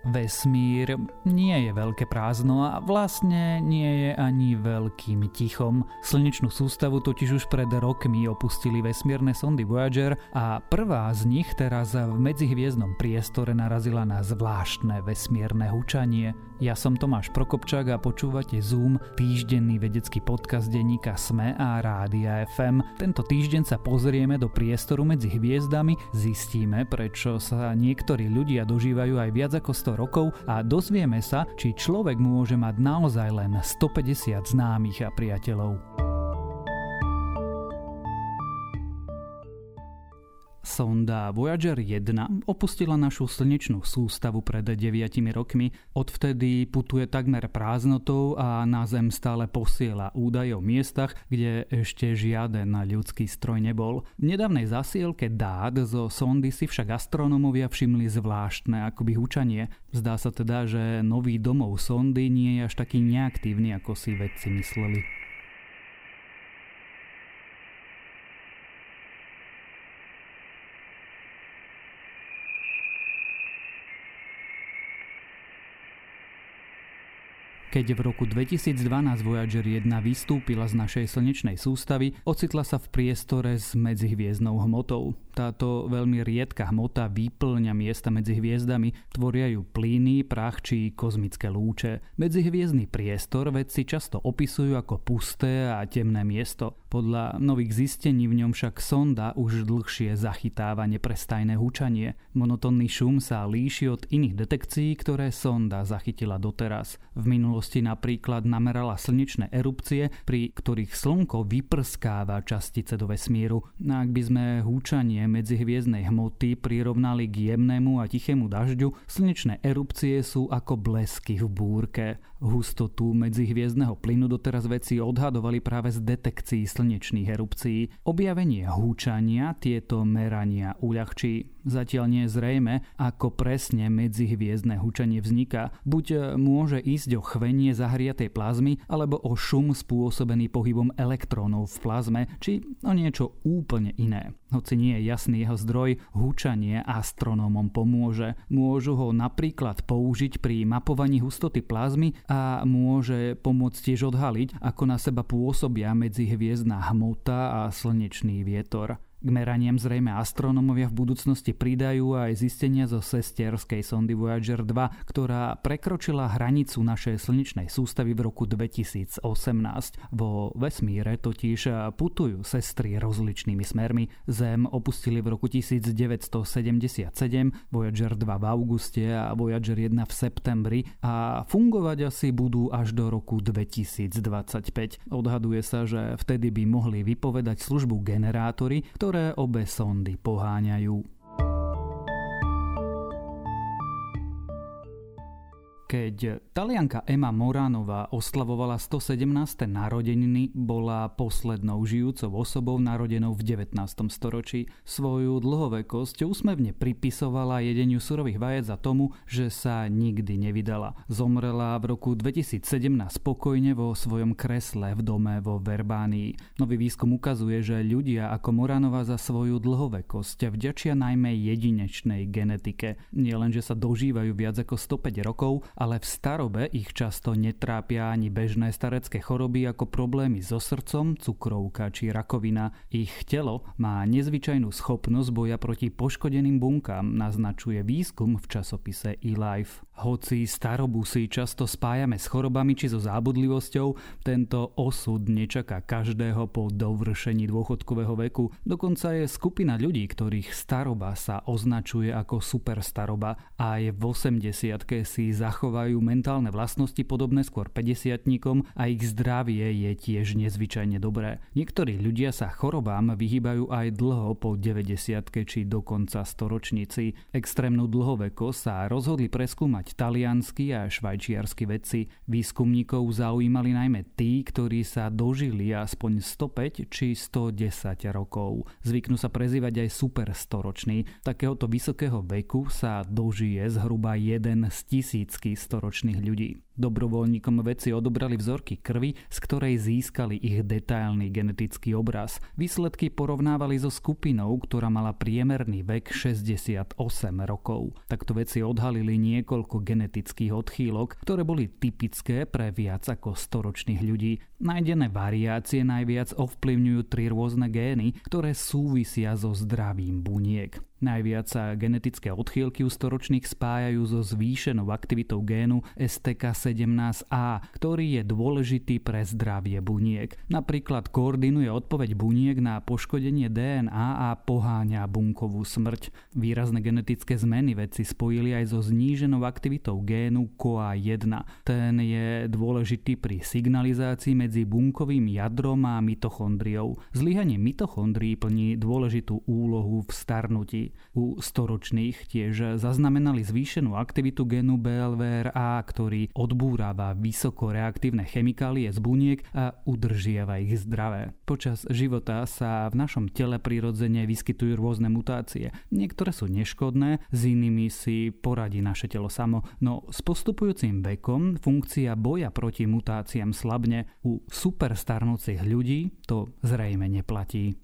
Vesmír nie je veľké prázdno a vlastne nie je ani veľkým tichom. Slnečnú sústavu totiž už pred rokmi opustili vesmírne sondy Voyager a prvá z nich teraz v medzihviezdnom priestore narazila na zvláštne vesmírne hučanie. Ja som Tomáš Prokopčák a počúvate Zoom, týždenný vedecký podcast denníka SME a Rádia FM. Tento týždeň sa pozrieme do priestoru medzi hviezdami, zistíme, prečo sa niektorí ľudia dožívajú aj viac ako 100 rokov a dozvieme sa, či človek môže mať naozaj len 150 známych a priateľov. Sonda Voyager 1 opustila našu slnečnú sústavu pred 9 rokmi. Odvtedy putuje takmer prázdnotou a na Zem stále posiela údaje o miestach, kde ešte žiaden ľudský stroj nebol. V nedávnej zasielke dát zo sondy si však astronómovia všimli zvláštne akoby hučanie. Zdá sa teda, že nový domov sondy nie je až taký neaktívny, ako si vedci mysleli. Keď v roku 2012 Voyager 1 vystúpila z našej slnečnej sústavy, ocitla sa v priestore s medzihviezdnou hmotou. Táto veľmi riedka hmota vyplňa miesta medzi hviezdami, tvoria ju plyny, prach či kozmické lúče. Medzihviezdny priestor vedci často opisujú ako pusté a temné miesto. Podľa nových zistení v ňom však sonda už dlhšie zachytáva neprestajné hučanie. Monotónny šum sa líši od iných detekcií, ktoré sonda zachytila doteraz. V minulosti napríklad namerala slnečné erupcie, pri ktorých slnko vyprskáva častice do vesmíru. A ak by sme húčanie medzihviezdnej hmoty prirovnali k jemnému a tichému dažďu, slnečné erupcie sú ako blesky v búrke. Hustotu medzihviezdneho plynu doteraz vedci odhadovali práve z detekcií slnečných erupcií. Objavenie húčania tieto merania uľahčí. Zatiaľ nie je zrejme, ako presne medzihviezdne húčanie vzniká. Buď môže ísť o chvenie zahriatej plazmy, alebo o šum spôsobený pohybom elektrónov v plazme, či o niečo úplne iné. Hoci nie je jasný jeho zdroj, húčanie astronómom pomôže. Môžu ho napríklad použiť pri mapovaní hustoty plazmy a môže pomôcť tiež odhaliť, ako na seba pôsobia medzihviezdna hmota a slnečný vietor. K meraniam zrejme astronómovia v budúcnosti pridajú aj zistenia zo sesterskej sondy Voyager 2, ktorá prekročila hranicu našej slnečnej sústavy v roku 2018. Vo vesmíre totiž putujú sestry rozličnými smermi. Zem opustili v roku 1977, Voyager 2 v auguste a Voyager 1 v septembri a fungovať asi budú až do roku 2025. Odhaduje sa, že vtedy by mohli vypovedať službu generátory, ktoré ktoré obe sondy poháňajú. Keď talianka Emma Moránová oslavovala 117. narodeniny, bola poslednou žijúcou osobou narodenou v 19. storočí. Svoju dlhovekosť úsmevne pripisovala jedeniu surových vajec za tomu, že sa nikdy nevydala. Zomrela v roku 2017 spokojne vo svojom kresle v dome vo Verbánii. Nový výskum ukazuje, že ľudia ako Moránová za svoju dlhovekosť vďačia najmä jedinečnej genetike. Nie len, že sa dožívajú viac ako 105 rokov, ale v starobe ich často netrápia ani bežné starecké choroby ako problémy so srdcom, cukrovka či rakovina. Ich telo má nezvyčajnú schopnosť boja proti poškodeným bunkám, naznačuje výskum v časopise eLife. Hoci starobu si často spájame s chorobami či so zábudlivosťou, tento osud nečaká každého po dovršení dôchodkového veku. Dokonca je skupina ľudí, ktorých staroba sa označuje ako superstaroba a je v 80 si zachovajú mentálne vlastnosti podobné skôr 50 a ich zdravie je tiež nezvyčajne dobré. Niektorí ľudia sa chorobám vyhýbajú aj dlho po 90 či dokonca storočníci. Extrémnu dlhoveko sa rozhodli preskúmať talianskí a švajčiarsky vedci. Výskumníkov zaujímali najmä tí, ktorí sa dožili aspoň 105 či 110 rokov. Zvyknú sa prezývať aj superstoroční. Takéhoto vysokého veku sa dožije zhruba jeden z tisícky storočných ľudí. Dobrovoľníkom vedci odobrali vzorky krvi, z ktorej získali ich detailný genetický obraz. Výsledky porovnávali so skupinou, ktorá mala priemerný vek 68 rokov. Takto vedci odhalili niekoľko genetických odchýlok, ktoré boli typické pre viac ako storočných ľudí. Nájdené variácie najviac ovplyvňujú tri rôzne gény, ktoré súvisia so zdravím buniek. Najviac sa genetické odchýlky u storočných spájajú so zvýšenou aktivitou génu STK17A, ktorý je dôležitý pre zdravie buniek. Napríklad koordinuje odpoveď buniek na poškodenie DNA a poháňa bunkovú smrť. Výrazné genetické zmeny vedci spojili aj so zníženou aktivitou génu COA1. Ten je dôležitý pri signalizácii medzi bunkovým jadrom a mitochondriou. Zlyhanie mitochondrií plní dôležitú úlohu v starnutí. U storočných tiež zaznamenali zvýšenú aktivitu genu BLVRA, ktorý odbúrava vysoko reaktívne chemikálie z buniek a udržiava ich zdravé. Počas života sa v našom tele prirodzene vyskytujú rôzne mutácie. Niektoré sú neškodné, s inými si poradí naše telo samo, no s postupujúcim vekom funkcia boja proti mutáciám slabne. U superstarnúcich ľudí to zrejme neplatí.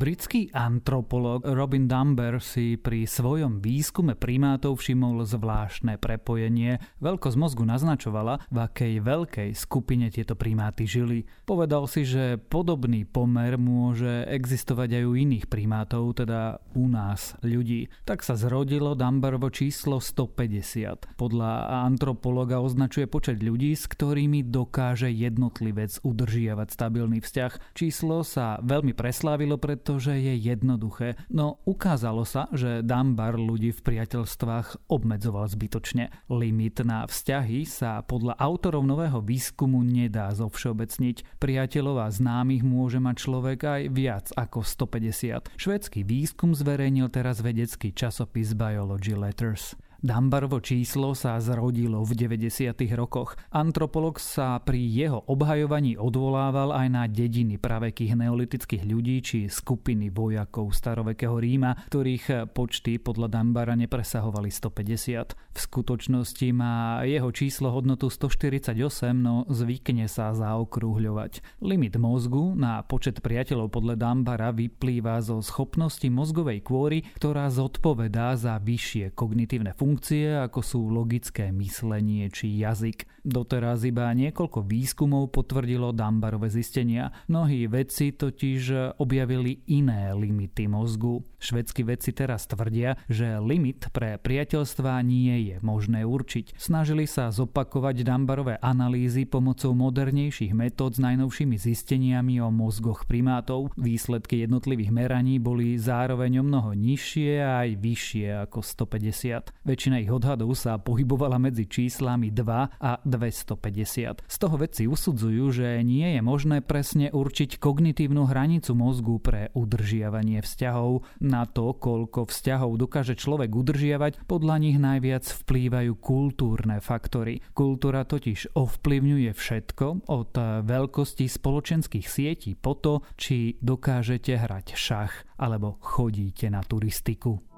Britský antropolog Robin Dumber si pri svojom výskume primátov všimol zvláštne prepojenie. Veľkosť mozgu naznačovala, v akej veľkej skupine tieto primáty žili. Povedal si, že podobný pomer môže existovať aj u iných primátov, teda u nás, ľudí. Tak sa zrodilo Dumberovo číslo 150. Podľa antropologa označuje počet ľudí, s ktorými dokáže jednotlivec udržiavať stabilný vzťah. Číslo sa veľmi preslávilo, pred pretože je jednoduché, no ukázalo sa, že Dunbar ľudí v priateľstvách obmedzoval zbytočne. Limit na vzťahy sa podľa autorov nového výskumu nedá zovšeobecniť. Priateľov a známych môže mať človek aj viac ako 150. Švedský výskum zverejnil teraz vedecký časopis Biology Letters. Dambarovo číslo sa zrodilo v 90. rokoch. Antropolog sa pri jeho obhajovaní odvolával aj na dediny pravekých neolitických ľudí či skupiny vojakov starovekého Ríma, ktorých počty podľa Dambara nepresahovali 150. V skutočnosti má jeho číslo hodnotu 148, no zvykne sa zaokrúhľovať. Limit mozgu na počet priateľov podľa Dambara vyplýva zo schopnosti mozgovej kôry, ktorá zodpovedá za vyššie kognitívne funkcie funkcie, ako sú logické myslenie či jazyk. Doteraz iba niekoľko výskumov potvrdilo Dambarové zistenia. Mnohí vedci totiž objavili iné limity mozgu. Švedskí vedci teraz tvrdia, že limit pre priateľstva nie je možné určiť. Snažili sa zopakovať Dambarové analýzy pomocou modernejších metód s najnovšími zisteniami o mozgoch primátov. Výsledky jednotlivých meraní boli zároveň o mnoho nižšie a aj vyššie ako 150. Väčšina ich odhadov sa pohybovala medzi číslami 2 a 250. Z toho vedci usudzujú, že nie je možné presne určiť kognitívnu hranicu mozgu pre udržiavanie vzťahov. Na to, koľko vzťahov dokáže človek udržiavať, podľa nich najviac vplývajú kultúrne faktory. Kultúra totiž ovplyvňuje všetko od veľkosti spoločenských sietí po to, či dokážete hrať šach alebo chodíte na turistiku.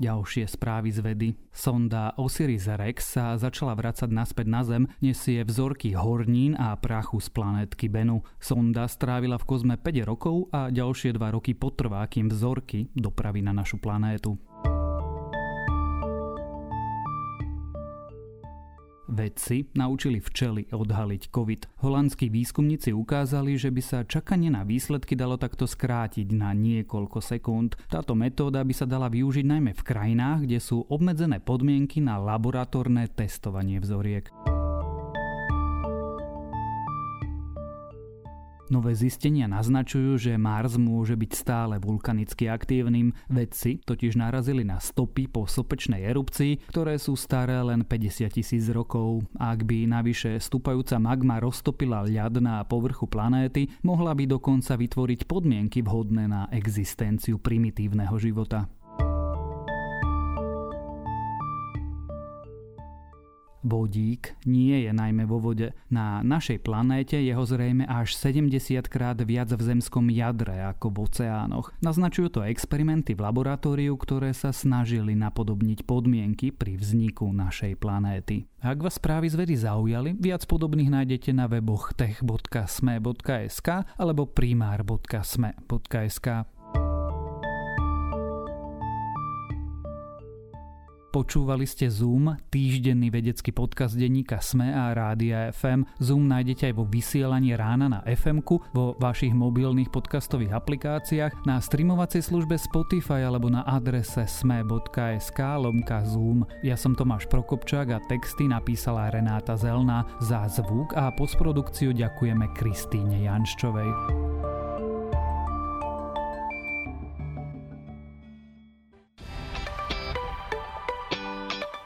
Ďalšie správy z vedy. Sonda Osiris-Rex sa začala vracať naspäť na Zem, nesie vzorky hornín a prachu z planétky Bennu. Sonda strávila v kozme 5 rokov a ďalšie 2 roky potrvá, kým vzorky dopraví na našu planétu. Vedci naučili včely odhaliť COVID. Holandskí výskumníci ukázali, že by sa čakanie na výsledky dalo takto skrátiť na niekoľko sekúnd. Táto metóda by sa dala využiť najmä v krajinách, kde sú obmedzené podmienky na laboratórne testovanie vzoriek. Nové zistenia naznačujú, že Mars môže byť stále vulkanicky aktívnym. Vedci totiž narazili na stopy po sopečnej erupcii, ktoré sú staré len 50 tisíc rokov. Ak by navyše stúpajúca magma roztopila ľad na povrchu planéty, mohla by dokonca vytvoriť podmienky vhodné na existenciu primitívneho života. Vodík nie je najmä vo vode. Na našej planéte je ho zrejme až 70 krát viac v zemskom jadre ako v oceánoch. Naznačujú to experimenty v laboratóriu, ktoré sa snažili napodobniť podmienky pri vzniku našej planéty. Ak vás správy z vedy zaujali, viac podobných nájdete na weboch tech.sme.sk alebo primár.sme.sk. Počúvali ste Zoom, týždenný vedecký podcast denníka SME a Rádia FM. Zoom nájdete aj vo vysielaní rána na fm vo vašich mobilných podcastových aplikáciách, na streamovacej službe Spotify alebo na adrese sme.sk lomka Zoom. Ja som Tomáš Prokopčák a texty napísala Renáta Zelná. Za zvuk a postprodukciu ďakujeme Kristýne Janščovej.